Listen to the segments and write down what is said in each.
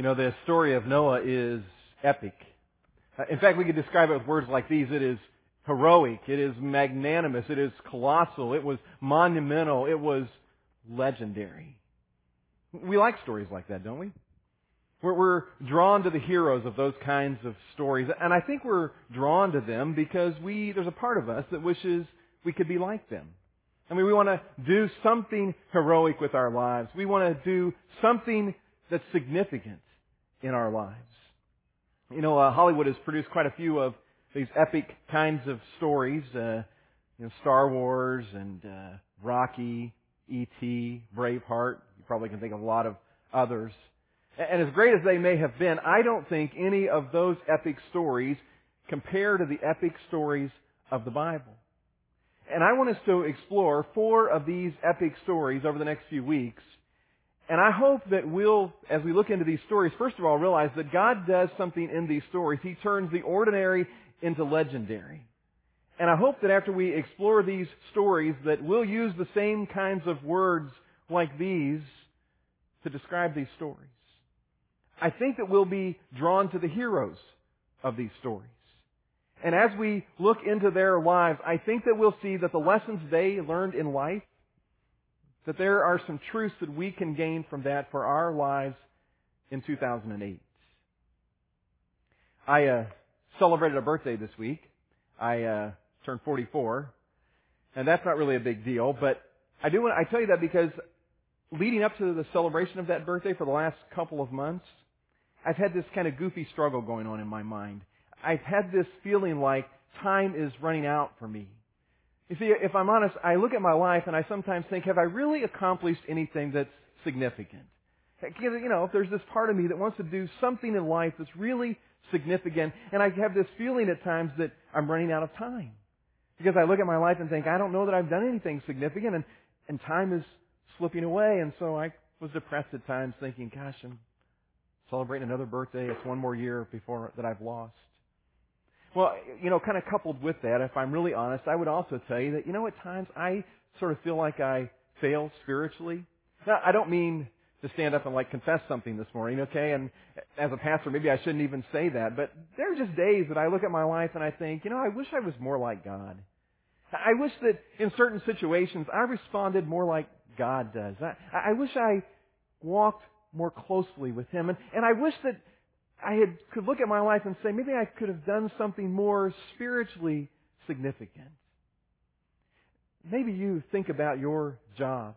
You know, the story of Noah is epic. Uh, In fact, we could describe it with words like these. It is heroic. It is magnanimous. It is colossal. It was monumental. It was legendary. We like stories like that, don't we? We're, we're drawn to the heroes of those kinds of stories. And I think we're drawn to them because we, there's a part of us that wishes we could be like them. I mean, we want to do something heroic with our lives. We want to do something that's significant in our lives. You know, uh, Hollywood has produced quite a few of these epic kinds of stories. Uh, you know, Star Wars and uh, Rocky, E.T., Braveheart. You probably can think of a lot of others. And as great as they may have been, I don't think any of those epic stories compare to the epic stories of the Bible. And I want us to explore four of these epic stories over the next few weeks. And I hope that we'll, as we look into these stories, first of all, realize that God does something in these stories. He turns the ordinary into legendary. And I hope that after we explore these stories that we'll use the same kinds of words like these to describe these stories. I think that we'll be drawn to the heroes of these stories. And as we look into their lives, I think that we'll see that the lessons they learned in life, that there are some truths that we can gain from that for our lives in 2008. I uh, celebrated a birthday this week. I uh, turned 44, and that's not really a big deal. But I do want I tell you that because leading up to the celebration of that birthday for the last couple of months, I've had this kind of goofy struggle going on in my mind. I've had this feeling like time is running out for me. You see, if I'm honest, I look at my life and I sometimes think, have I really accomplished anything that's significant? You know, if there's this part of me that wants to do something in life that's really significant, and I have this feeling at times that I'm running out of time. Because I look at my life and think, I don't know that I've done anything significant, and, and time is slipping away, and so I was depressed at times thinking, gosh, I'm celebrating another birthday. It's one more year before that I've lost. Well, you know, kind of coupled with that, if I'm really honest, I would also tell you that, you know, at times I sort of feel like I fail spiritually. Now, I don't mean to stand up and like confess something this morning, okay? And as a pastor, maybe I shouldn't even say that, but there are just days that I look at my life and I think, you know, I wish I was more like God. I wish that in certain situations I responded more like God does. I, I wish I walked more closely with Him. And, and I wish that I had, could look at my life and say, maybe I could have done something more spiritually significant. Maybe you think about your job.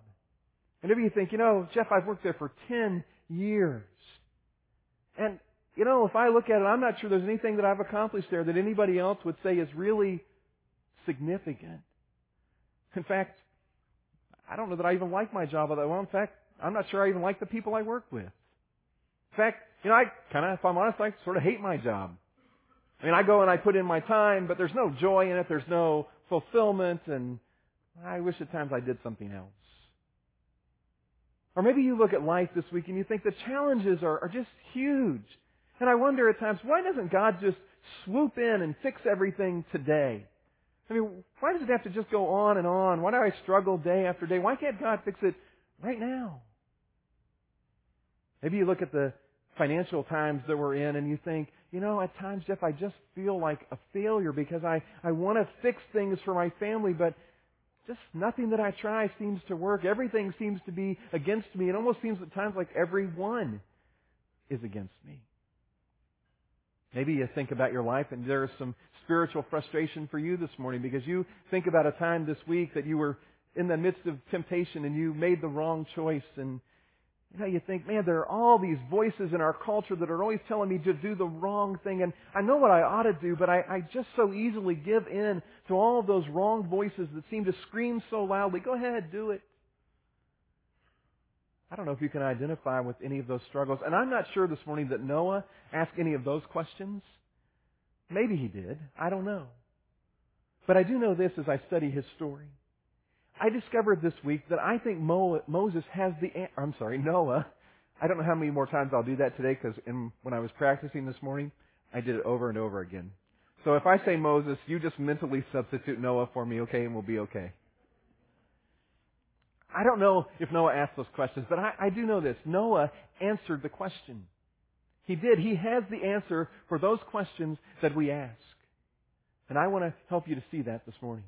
And maybe you think, you know, Jeff, I've worked there for 10 years. And, you know, if I look at it, I'm not sure there's anything that I've accomplished there that anybody else would say is really significant. In fact, I don't know that I even like my job. Well, in fact, I'm not sure I even like the people I work with. In fact, you know, I kind of, if I'm honest, I sort of hate my job. I mean, I go and I put in my time, but there's no joy in it. There's no fulfillment, and I wish at times I did something else. Or maybe you look at life this week and you think the challenges are, are just huge. And I wonder at times, why doesn't God just swoop in and fix everything today? I mean, why does it have to just go on and on? Why do I struggle day after day? Why can't God fix it right now? Maybe you look at the financial times that we're in and you think, you know, at times, Jeff, I just feel like a failure because I, I want to fix things for my family, but just nothing that I try seems to work. Everything seems to be against me. It almost seems at times like everyone is against me. Maybe you think about your life and there is some spiritual frustration for you this morning because you think about a time this week that you were in the midst of temptation and you made the wrong choice and you know, you think, man, there are all these voices in our culture that are always telling me to do the wrong thing, and I know what I ought to do, but I, I just so easily give in to all of those wrong voices that seem to scream so loudly. Go ahead, do it. I don't know if you can identify with any of those struggles, and I'm not sure this morning that Noah asked any of those questions. Maybe he did. I don't know. But I do know this as I study his story. I discovered this week that I think Mo, Moses has the, I'm sorry, Noah. I don't know how many more times I'll do that today because when I was practicing this morning, I did it over and over again. So if I say Moses, you just mentally substitute Noah for me, okay, and we'll be okay. I don't know if Noah asked those questions, but I, I do know this. Noah answered the question. He did. He has the answer for those questions that we ask. And I want to help you to see that this morning.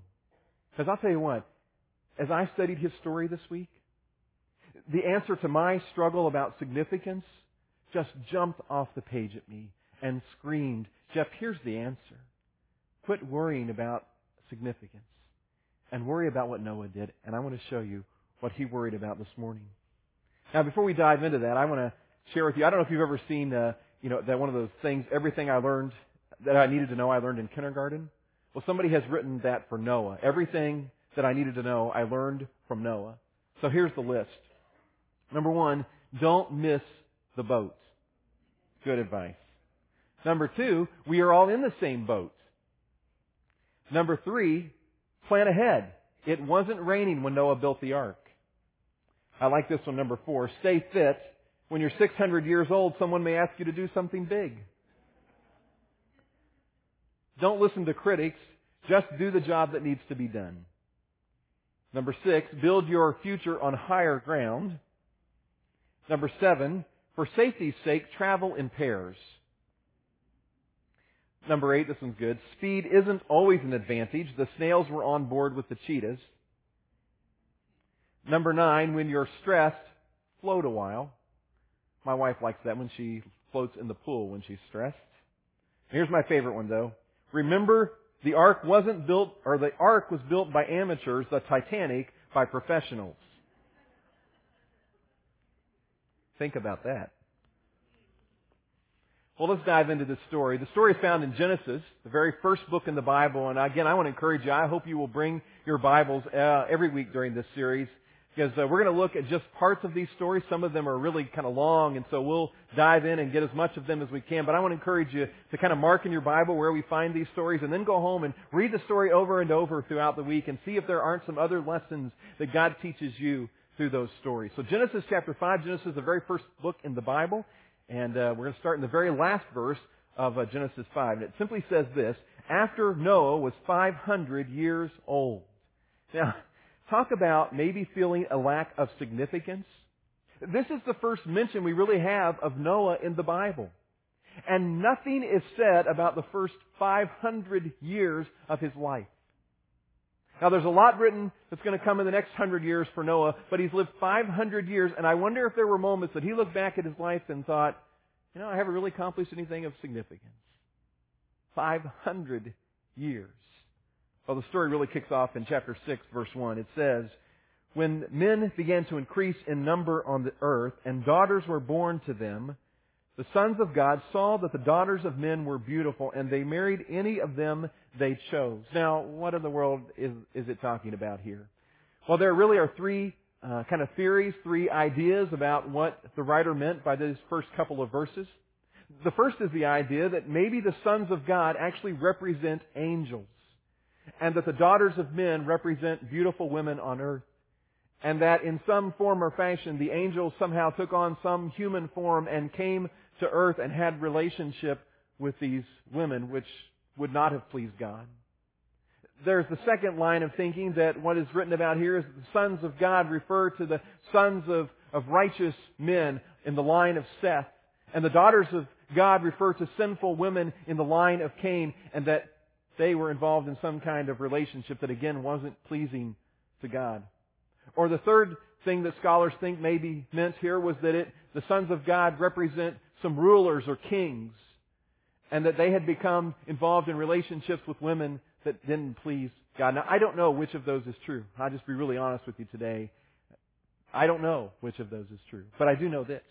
Because I'll tell you what, as I studied his story this week, the answer to my struggle about significance just jumped off the page at me and screamed, Jeff, here's the answer. Quit worrying about significance and worry about what Noah did. And I want to show you what he worried about this morning. Now, before we dive into that, I want to share with you. I don't know if you've ever seen, uh, you know, that one of those things. Everything I learned that I needed to know, I learned in kindergarten. Well, somebody has written that for Noah. Everything that I needed to know, I learned from Noah. So here's the list. Number one, don't miss the boat. Good advice. Number two, we are all in the same boat. Number three, plan ahead. It wasn't raining when Noah built the ark. I like this one, number four. Stay fit. When you're 600 years old, someone may ask you to do something big. Don't listen to critics. Just do the job that needs to be done. Number six, build your future on higher ground. Number seven, for safety's sake, travel in pairs. Number eight, this one's good. Speed isn't always an advantage. The snails were on board with the cheetahs. Number nine, when you're stressed, float a while. My wife likes that when she floats in the pool when she's stressed. Here's my favorite one though. Remember, the ark wasn't built, or the ark was built by amateurs, the Titanic by professionals. Think about that. Well, let's dive into this story. The story is found in Genesis, the very first book in the Bible. And again, I want to encourage you. I hope you will bring your Bibles uh, every week during this series because uh, we're going to look at just parts of these stories. Some of them are really kind of long, and so we'll dive in and get as much of them as we can. But I want to encourage you to kind of mark in your Bible where we find these stories, and then go home and read the story over and over throughout the week, and see if there aren't some other lessons that God teaches you through those stories. So Genesis chapter 5, Genesis is the very first book in the Bible, and uh, we're going to start in the very last verse of uh, Genesis 5. And it simply says this, after Noah was 500 years old. Now, talk about maybe feeling a lack of significance. This is the first mention we really have of Noah in the Bible. And nothing is said about the first 500 years of his life. Now there's a lot written that's going to come in the next hundred years for Noah, but he's lived 500 years, and I wonder if there were moments that he looked back at his life and thought, you know, I haven't really accomplished anything of significance. 500 years. Well, the story really kicks off in chapter 6, verse 1. It says, When men began to increase in number on the earth, and daughters were born to them, the sons of God saw that the daughters of men were beautiful, and they married any of them they chose. Now, what in the world is, is it talking about here? Well, there really are three uh, kind of theories, three ideas about what the writer meant by these first couple of verses. The first is the idea that maybe the sons of God actually represent angels, and that the daughters of men represent beautiful women on earth and that in some form or fashion the angels somehow took on some human form and came to earth and had relationship with these women, which would not have pleased God. There's the second line of thinking that what is written about here is that the sons of God refer to the sons of, of righteous men in the line of Seth, and the daughters of God refer to sinful women in the line of Cain, and that they were involved in some kind of relationship that again wasn't pleasing to God. Or the third thing that scholars think may be meant here was that it, the sons of God represent some rulers or kings, and that they had become involved in relationships with women that didn't please God. Now, I don't know which of those is true. I'll just be really honest with you today. I don't know which of those is true. But I do know this.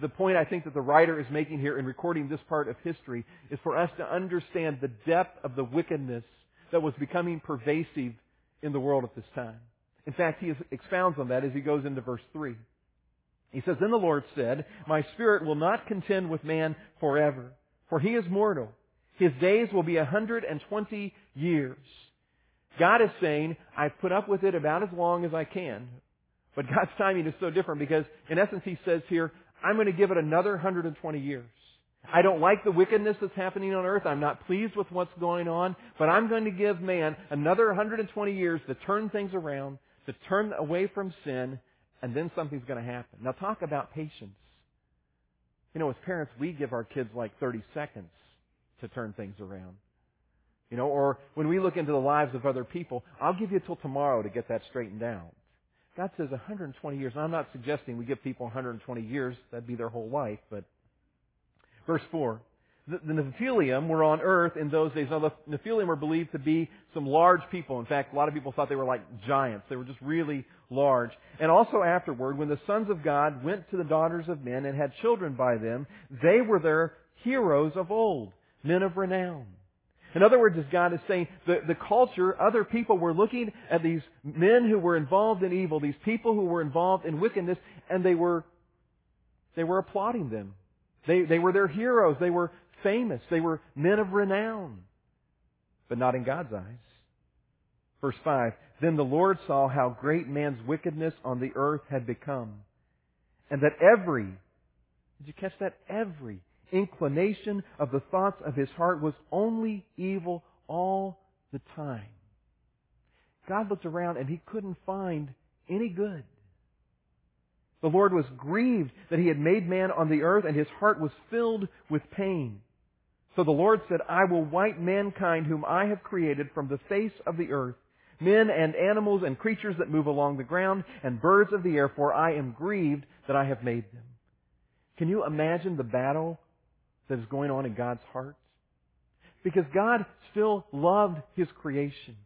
The point I think that the writer is making here in recording this part of history is for us to understand the depth of the wickedness that was becoming pervasive in the world at this time. In fact, he expounds on that as he goes into verse 3. He says, Then the Lord said, My spirit will not contend with man forever, for he is mortal. His days will be a hundred and twenty years. God is saying, I've put up with it about as long as I can. But God's timing is so different because, in essence, He says here, I'm going to give it another 120 years. I don't like the wickedness that's happening on earth. I'm not pleased with what's going on. But I'm going to give man another 120 years to turn things around, to turn away from sin, and then something's going to happen. Now talk about patience. You know, as parents, we give our kids like 30 seconds to turn things around. You know, or when we look into the lives of other people, I'll give you till tomorrow to get that straightened out. God says 120 years. I'm not suggesting we give people 120 years. That'd be their whole life. But verse 4. The, the Nephilim were on earth in those days. Now, the Nephilim were believed to be some large people. In fact, a lot of people thought they were like giants. They were just really large. And also afterward, when the sons of God went to the daughters of men and had children by them, they were their heroes of old, men of renown. In other words, as God is saying, the, the culture, other people were looking at these men who were involved in evil, these people who were involved in wickedness, and they were, they were applauding them. They, they were their heroes. They were famous. They were men of renown. But not in God's eyes. Verse 5, Then the Lord saw how great man's wickedness on the earth had become, and that every, did you catch that? Every inclination of the thoughts of his heart was only evil all the time. God looked around and he couldn't find any good. The Lord was grieved that he had made man on the earth and his heart was filled with pain. So the Lord said, I will wipe mankind whom I have created from the face of the earth, men and animals and creatures that move along the ground and birds of the air, for I am grieved that I have made them. Can you imagine the battle that is going on in God's heart? Because God still loved His creation.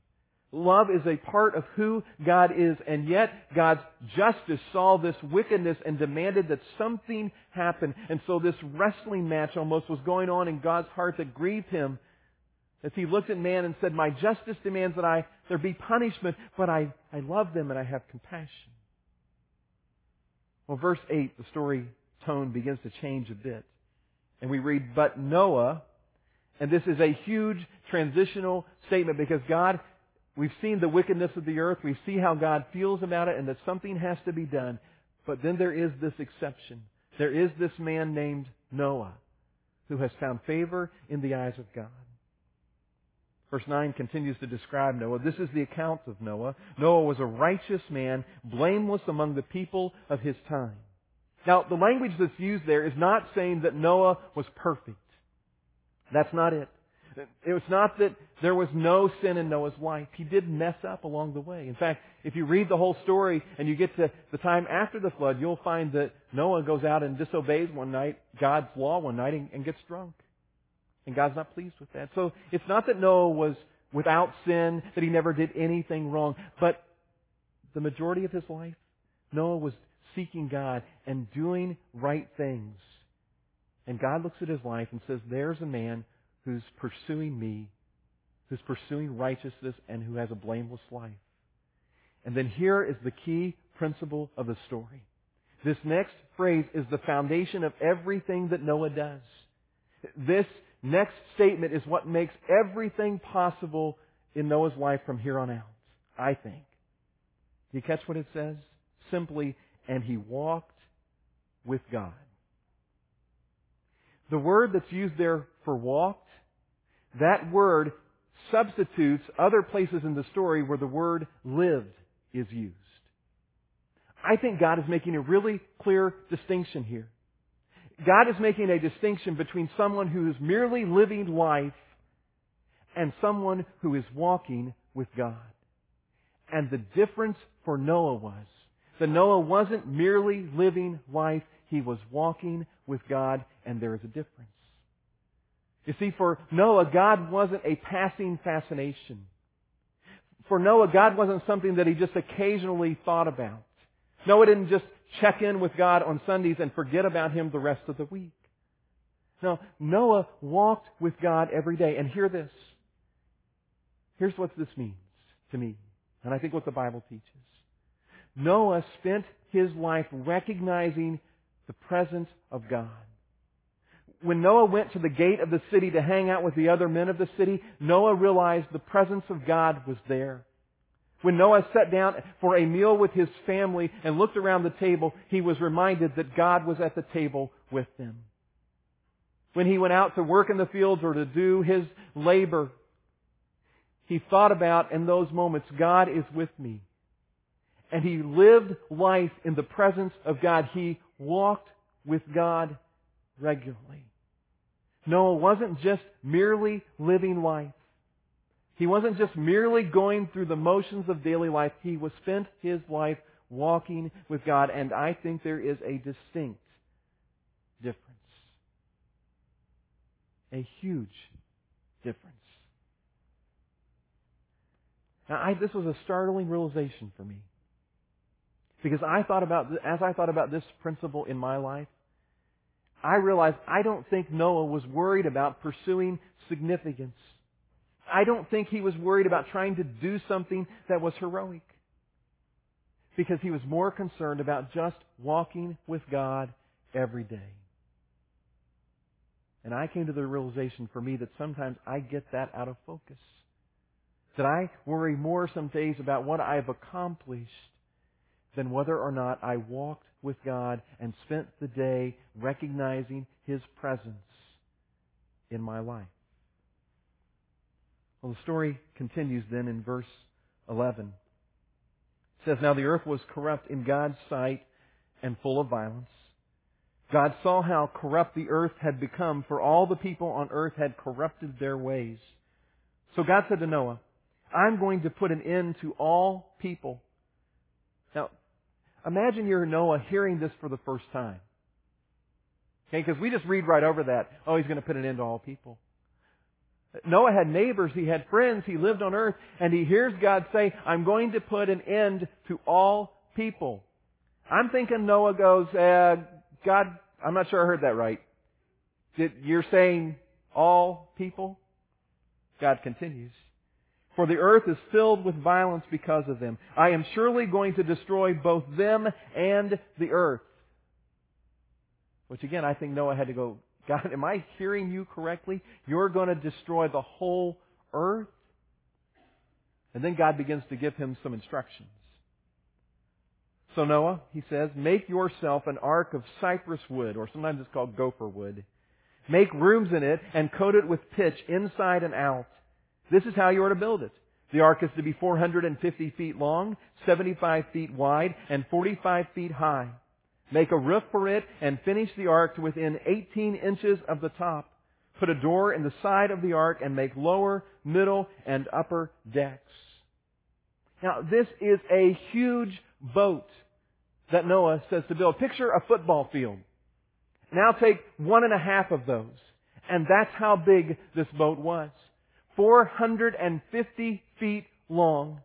Love is a part of who God is, and yet God's justice saw this wickedness and demanded that something happen. And so this wrestling match almost was going on in God's heart that grieved Him as He looked at man and said, My justice demands that I, there be punishment, but I, I love them and I have compassion. Well, verse 8, the story tone begins to change a bit. And we read, But Noah, and this is a huge transitional statement because God, we've seen the wickedness of the earth. We see how God feels about it and that something has to be done. But then there is this exception. There is this man named Noah who has found favor in the eyes of God. Verse 9 continues to describe Noah. This is the account of Noah. Noah was a righteous man, blameless among the people of his time. Now, the language that's used there is not saying that Noah was perfect. That's not it. It was not that there was no sin in Noah's life. He did mess up along the way. In fact, if you read the whole story and you get to the time after the flood, you'll find that Noah goes out and disobeys one night, God's law one night, and, and gets drunk. And God's not pleased with that. So it's not that Noah was without sin, that he never did anything wrong, but the majority of his life, Noah was seeking God and doing right things. And God looks at his life and says, there's a man who's pursuing me, who's pursuing righteousness, and who has a blameless life. And then here is the key principle of the story. This next phrase is the foundation of everything that Noah does. This next statement is what makes everything possible in Noah's life from here on out, I think. Do you catch what it says? Simply, and he walked with God. The word that's used there for walked, that word substitutes other places in the story where the word lived is used. I think God is making a really clear distinction here. God is making a distinction between someone who is merely living life and someone who is walking with God. And the difference for Noah was that Noah wasn't merely living life, he was walking with God, and there is a difference. You see, for Noah, God wasn't a passing fascination. For Noah, God wasn't something that he just occasionally thought about. Noah didn't just check in with God on Sundays and forget about him the rest of the week. No, Noah walked with God every day. And hear this. Here's what this means to me, and I think what the Bible teaches. Noah spent his life recognizing the presence of God. When Noah went to the gate of the city to hang out with the other men of the city, Noah realized the presence of God was there. When Noah sat down for a meal with his family and looked around the table, he was reminded that God was at the table with them. When he went out to work in the fields or to do his labor, he thought about in those moments, God is with me and he lived life in the presence of God. He walked with God regularly. Noah wasn't just merely living life. He wasn't just merely going through the motions of daily life. He was spent his life walking with God, and I think there is a distinct difference. A huge difference. Now, I, this was a startling realization for me. Because I thought about, as I thought about this principle in my life, I realized I don't think Noah was worried about pursuing significance. I don't think he was worried about trying to do something that was heroic. Because he was more concerned about just walking with God every day. And I came to the realization for me that sometimes I get that out of focus. That I worry more some days about what I've accomplished than whether or not I walked with God and spent the day recognizing His presence in my life. Well, the story continues then in verse 11. It says, Now the earth was corrupt in God's sight and full of violence. God saw how corrupt the earth had become, for all the people on earth had corrupted their ways. So God said to Noah, I'm going to put an end to all people. Now, imagine you're Noah hearing this for the first time. Okay, because we just read right over that. Oh, he's going to put an end to all people. Noah had neighbors, he had friends, he lived on earth, and he hears God say, I'm going to put an end to all people. I'm thinking Noah goes, uh, God, I'm not sure I heard that right. Did, you're saying all people? God continues. For the earth is filled with violence because of them. I am surely going to destroy both them and the earth. Which again, I think Noah had to go, God, am I hearing you correctly? You're going to destroy the whole earth? And then God begins to give him some instructions. So Noah, he says, make yourself an ark of cypress wood, or sometimes it's called gopher wood. Make rooms in it and coat it with pitch inside and out. This is how you are to build it. The ark is to be 450 feet long, 75 feet wide, and 45 feet high. Make a roof for it and finish the ark to within 18 inches of the top. Put a door in the side of the ark and make lower, middle, and upper decks. Now, this is a huge boat that Noah says to build. Picture a football field. Now take one and a half of those. And that's how big this boat was. 450 feet long,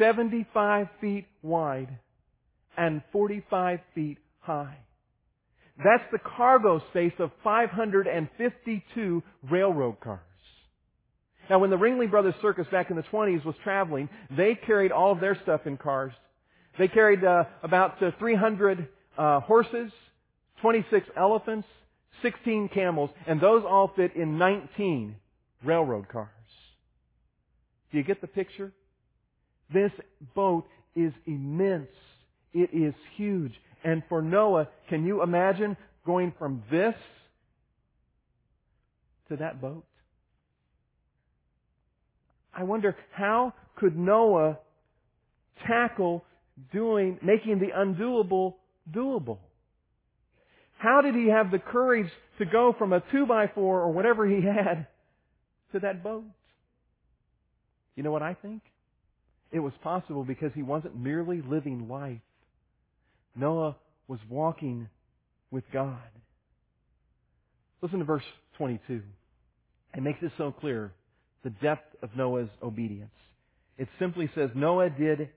75 feet wide, and 45 feet high. That's the cargo space of 552 railroad cars. Now when the Ringling Brothers Circus back in the 20s was traveling, they carried all of their stuff in cars. They carried uh, about uh, 300 uh, horses, 26 elephants, 16 camels, and those all fit in 19 railroad cars. Do you get the picture? This boat is immense. It is huge. And for Noah, can you imagine going from this to that boat? I wonder how could Noah tackle doing, making the undoable doable? How did he have the courage to go from a two by four or whatever he had to that boat? You know what I think? It was possible because he wasn't merely living life. Noah was walking with God. Listen to verse 22. It makes it so clear the depth of Noah's obedience. It simply says Noah did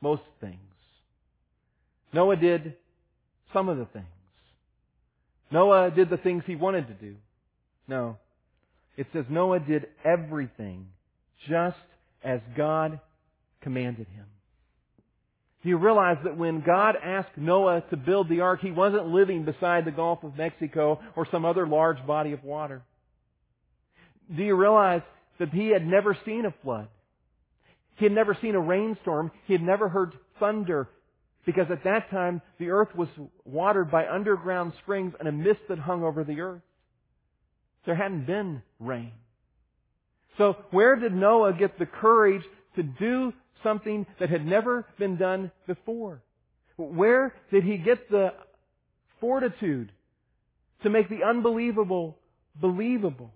most things. Noah did some of the things. Noah did the things he wanted to do. No. It says Noah did everything just as God commanded him. Do you realize that when God asked Noah to build the ark, he wasn't living beside the Gulf of Mexico or some other large body of water? Do you realize that he had never seen a flood? He had never seen a rainstorm. He had never heard thunder because at that time the earth was watered by underground springs and a mist that hung over the earth. There hadn't been rain. So where did Noah get the courage to do something that had never been done before? Where did he get the fortitude to make the unbelievable believable.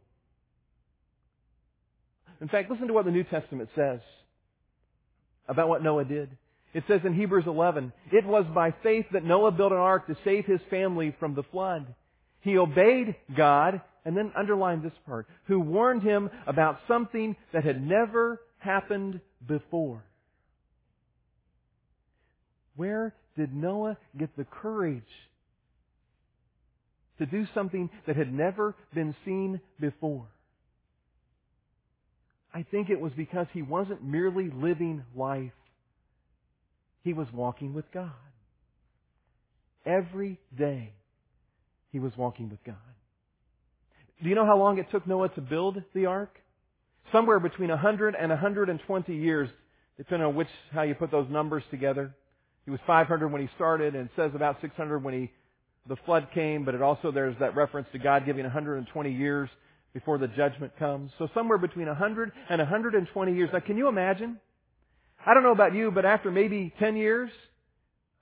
In fact, listen to what the New Testament says about what Noah did. It says in Hebrews 11, it was by faith that Noah built an ark to save his family from the flood. He obeyed God, and then underline this part, who warned him about something that had never happened before. Where did Noah get the courage to do something that had never been seen before? I think it was because he wasn't merely living life. He was walking with God. Every day, he was walking with God. Do you know how long it took Noah to build the ark? Somewhere between 100 and 120 years, depending on which, how you put those numbers together. He was 500 when he started, and says about 600 when he, the flood came, but it also, there's that reference to God giving 120 years before the judgment comes. So somewhere between 100 and 120 years. Now can you imagine? I don't know about you, but after maybe 10 years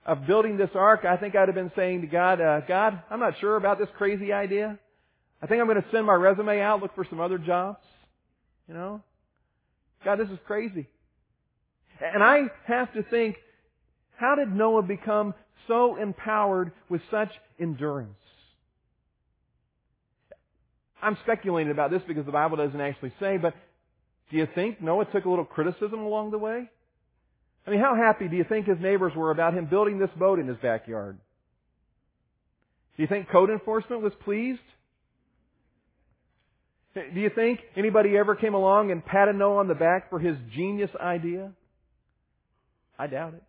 of building this ark, I think I'd have been saying to God, uh, God, I'm not sure about this crazy idea. I think I'm going to send my resume out, look for some other jobs. You know? God, this is crazy. And I have to think, how did Noah become so empowered with such endurance? I'm speculating about this because the Bible doesn't actually say, but do you think Noah took a little criticism along the way? I mean, how happy do you think his neighbors were about him building this boat in his backyard? Do you think code enforcement was pleased? Do you think anybody ever came along and patted Noah on the back for his genius idea? I doubt it.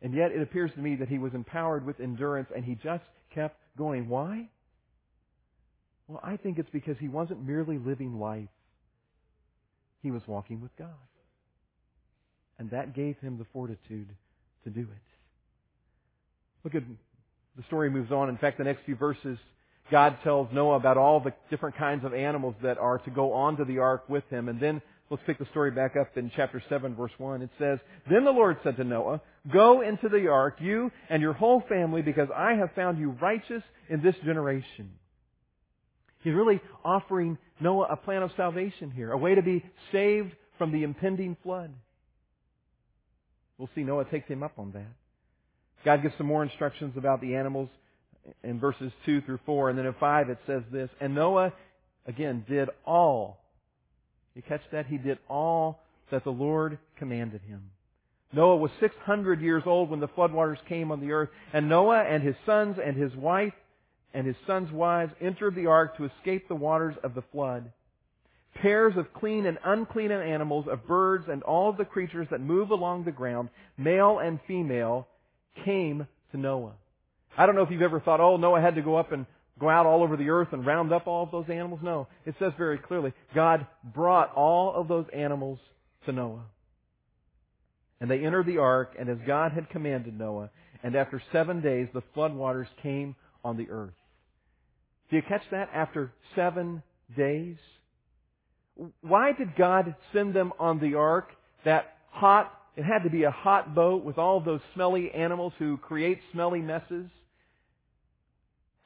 And yet it appears to me that he was empowered with endurance and he just kept going. Why? Well, I think it's because he wasn't merely living life. He was walking with God. And that gave him the fortitude to do it. Look at the story moves on. In fact, the next few verses, God tells Noah about all the different kinds of animals that are to go onto the ark with him. And then let's pick the story back up in chapter 7 verse 1. It says, Then the Lord said to Noah, Go into the ark, you and your whole family, because I have found you righteous in this generation. He's really offering Noah a plan of salvation here, a way to be saved from the impending flood. We'll see Noah takes him up on that. God gives some more instructions about the animals in verses 2 through 4. And then in 5 it says this, And Noah, again, did all. You catch that? He did all that the Lord commanded him. Noah was 600 years old when the floodwaters came on the earth. And Noah and his sons and his wife and his sons' wives entered the ark to escape the waters of the flood. Pairs of clean and unclean animals, of birds and all of the creatures that move along the ground, male and female, came to Noah. I don't know if you've ever thought, oh, Noah had to go up and go out all over the earth and round up all of those animals. No. It says very clearly, God brought all of those animals to Noah. And they entered the ark, and as God had commanded Noah, and after seven days the floodwaters came on the earth. Do you catch that? After seven days? Why did God send them on the ark? That hot, it had to be a hot boat with all those smelly animals who create smelly messes.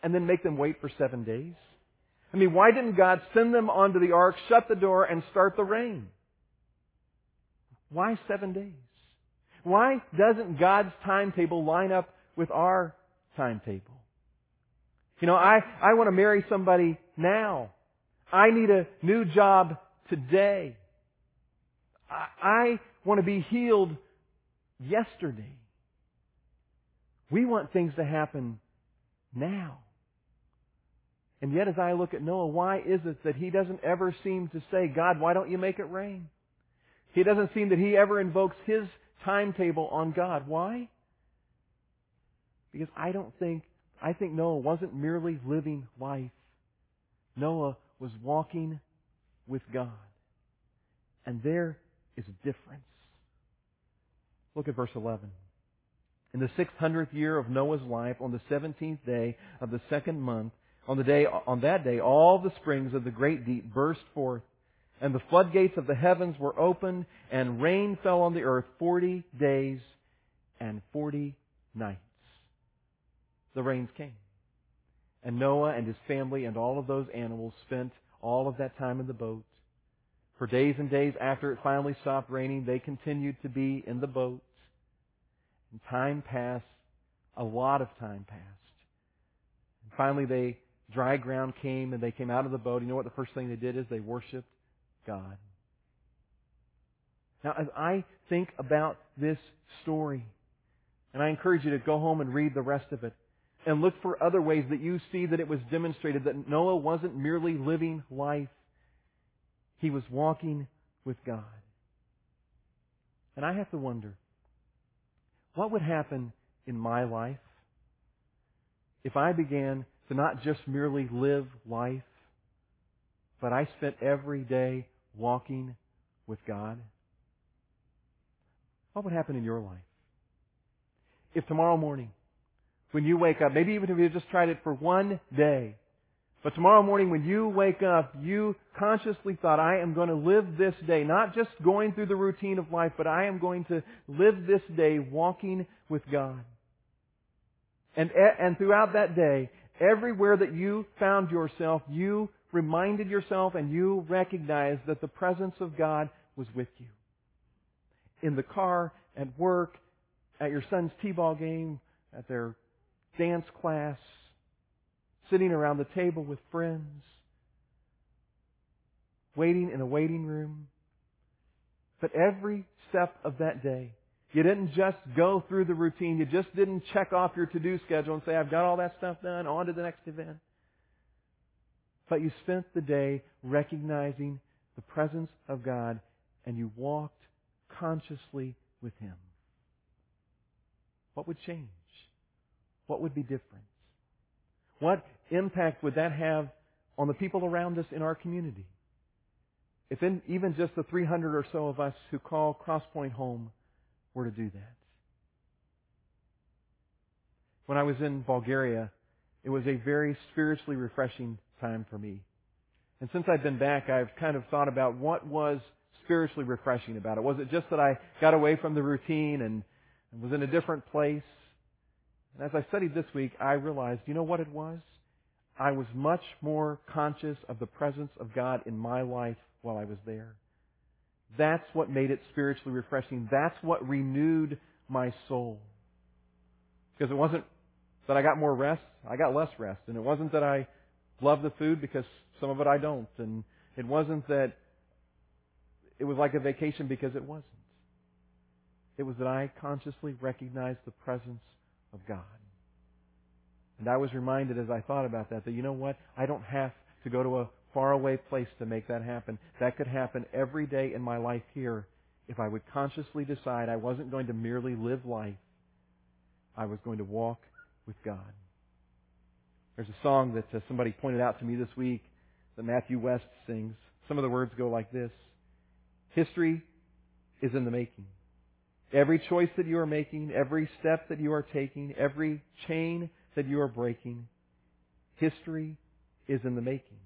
And then make them wait for seven days? I mean, why didn't God send them onto the ark, shut the door, and start the rain? Why seven days? Why doesn't God's timetable line up with our timetable? You know, I, I want to marry somebody now. I need a new job today. I, I want to be healed yesterday. We want things to happen now. And yet as I look at Noah, why is it that he doesn't ever seem to say, God, why don't you make it rain? He doesn't seem that he ever invokes his timetable on God. Why? Because I don't think I think Noah wasn't merely living life. Noah was walking with God. And there is a difference. Look at verse 11. In the 600th year of Noah's life, on the 17th day of the second month, on the day, on that day, all the springs of the great deep burst forth, and the floodgates of the heavens were opened, and rain fell on the earth 40 days and 40 nights the rains came. And Noah and his family and all of those animals spent all of that time in the boat. For days and days after it finally stopped raining, they continued to be in the boat. And time passed. A lot of time passed. And finally they, dry ground came and they came out of the boat. You know what the first thing they did is they worshiped God. Now as I think about this story, and I encourage you to go home and read the rest of it, and look for other ways that you see that it was demonstrated that Noah wasn't merely living life. He was walking with God. And I have to wonder, what would happen in my life if I began to not just merely live life, but I spent every day walking with God? What would happen in your life? If tomorrow morning when you wake up, maybe even if you just tried it for one day, but tomorrow morning when you wake up, you consciously thought, I am going to live this day, not just going through the routine of life, but I am going to live this day walking with God. And, and throughout that day, everywhere that you found yourself, you reminded yourself and you recognized that the presence of God was with you. In the car, at work, at your son's t-ball game, at their dance class, sitting around the table with friends, waiting in a waiting room. But every step of that day, you didn't just go through the routine. You just didn't check off your to-do schedule and say, I've got all that stuff done, on to the next event. But you spent the day recognizing the presence of God and you walked consciously with Him. What would change? What would be different? What impact would that have on the people around us in our community? If in, even just the 300 or so of us who call Crosspoint home were to do that. When I was in Bulgaria, it was a very spiritually refreshing time for me. And since I've been back, I've kind of thought about what was spiritually refreshing about it. Was it just that I got away from the routine and was in a different place? And as I studied this week, I realized, you know what it was? I was much more conscious of the presence of God in my life while I was there. That's what made it spiritually refreshing. That's what renewed my soul. Because it wasn't that I got more rest, I got less rest. And it wasn't that I love the food because some of it I don't. And it wasn't that it was like a vacation because it wasn't. It was that I consciously recognized the presence of God. And I was reminded as I thought about that that you know what? I don't have to go to a faraway place to make that happen. That could happen every day in my life here if I would consciously decide I wasn't going to merely live life. I was going to walk with God. There's a song that uh, somebody pointed out to me this week that Matthew West sings. Some of the words go like this. History is in the making. Every choice that you are making, every step that you are taking, every chain that you are breaking, history is in the making.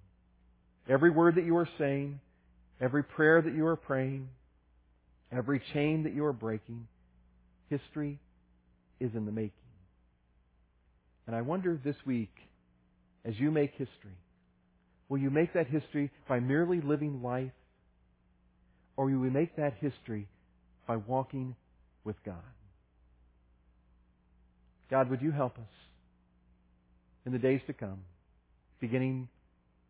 Every word that you are saying, every prayer that you are praying, every chain that you are breaking, history is in the making. And I wonder this week, as you make history, will you make that history by merely living life, or will you make that history by walking with God. God, would you help us in the days to come, beginning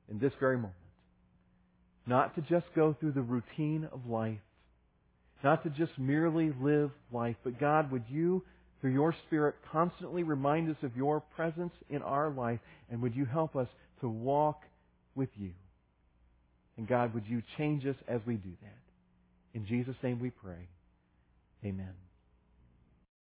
in this very moment, not to just go through the routine of life, not to just merely live life, but God, would you, through your Spirit, constantly remind us of your presence in our life, and would you help us to walk with you? And God, would you change us as we do that? In Jesus' name we pray. Amen.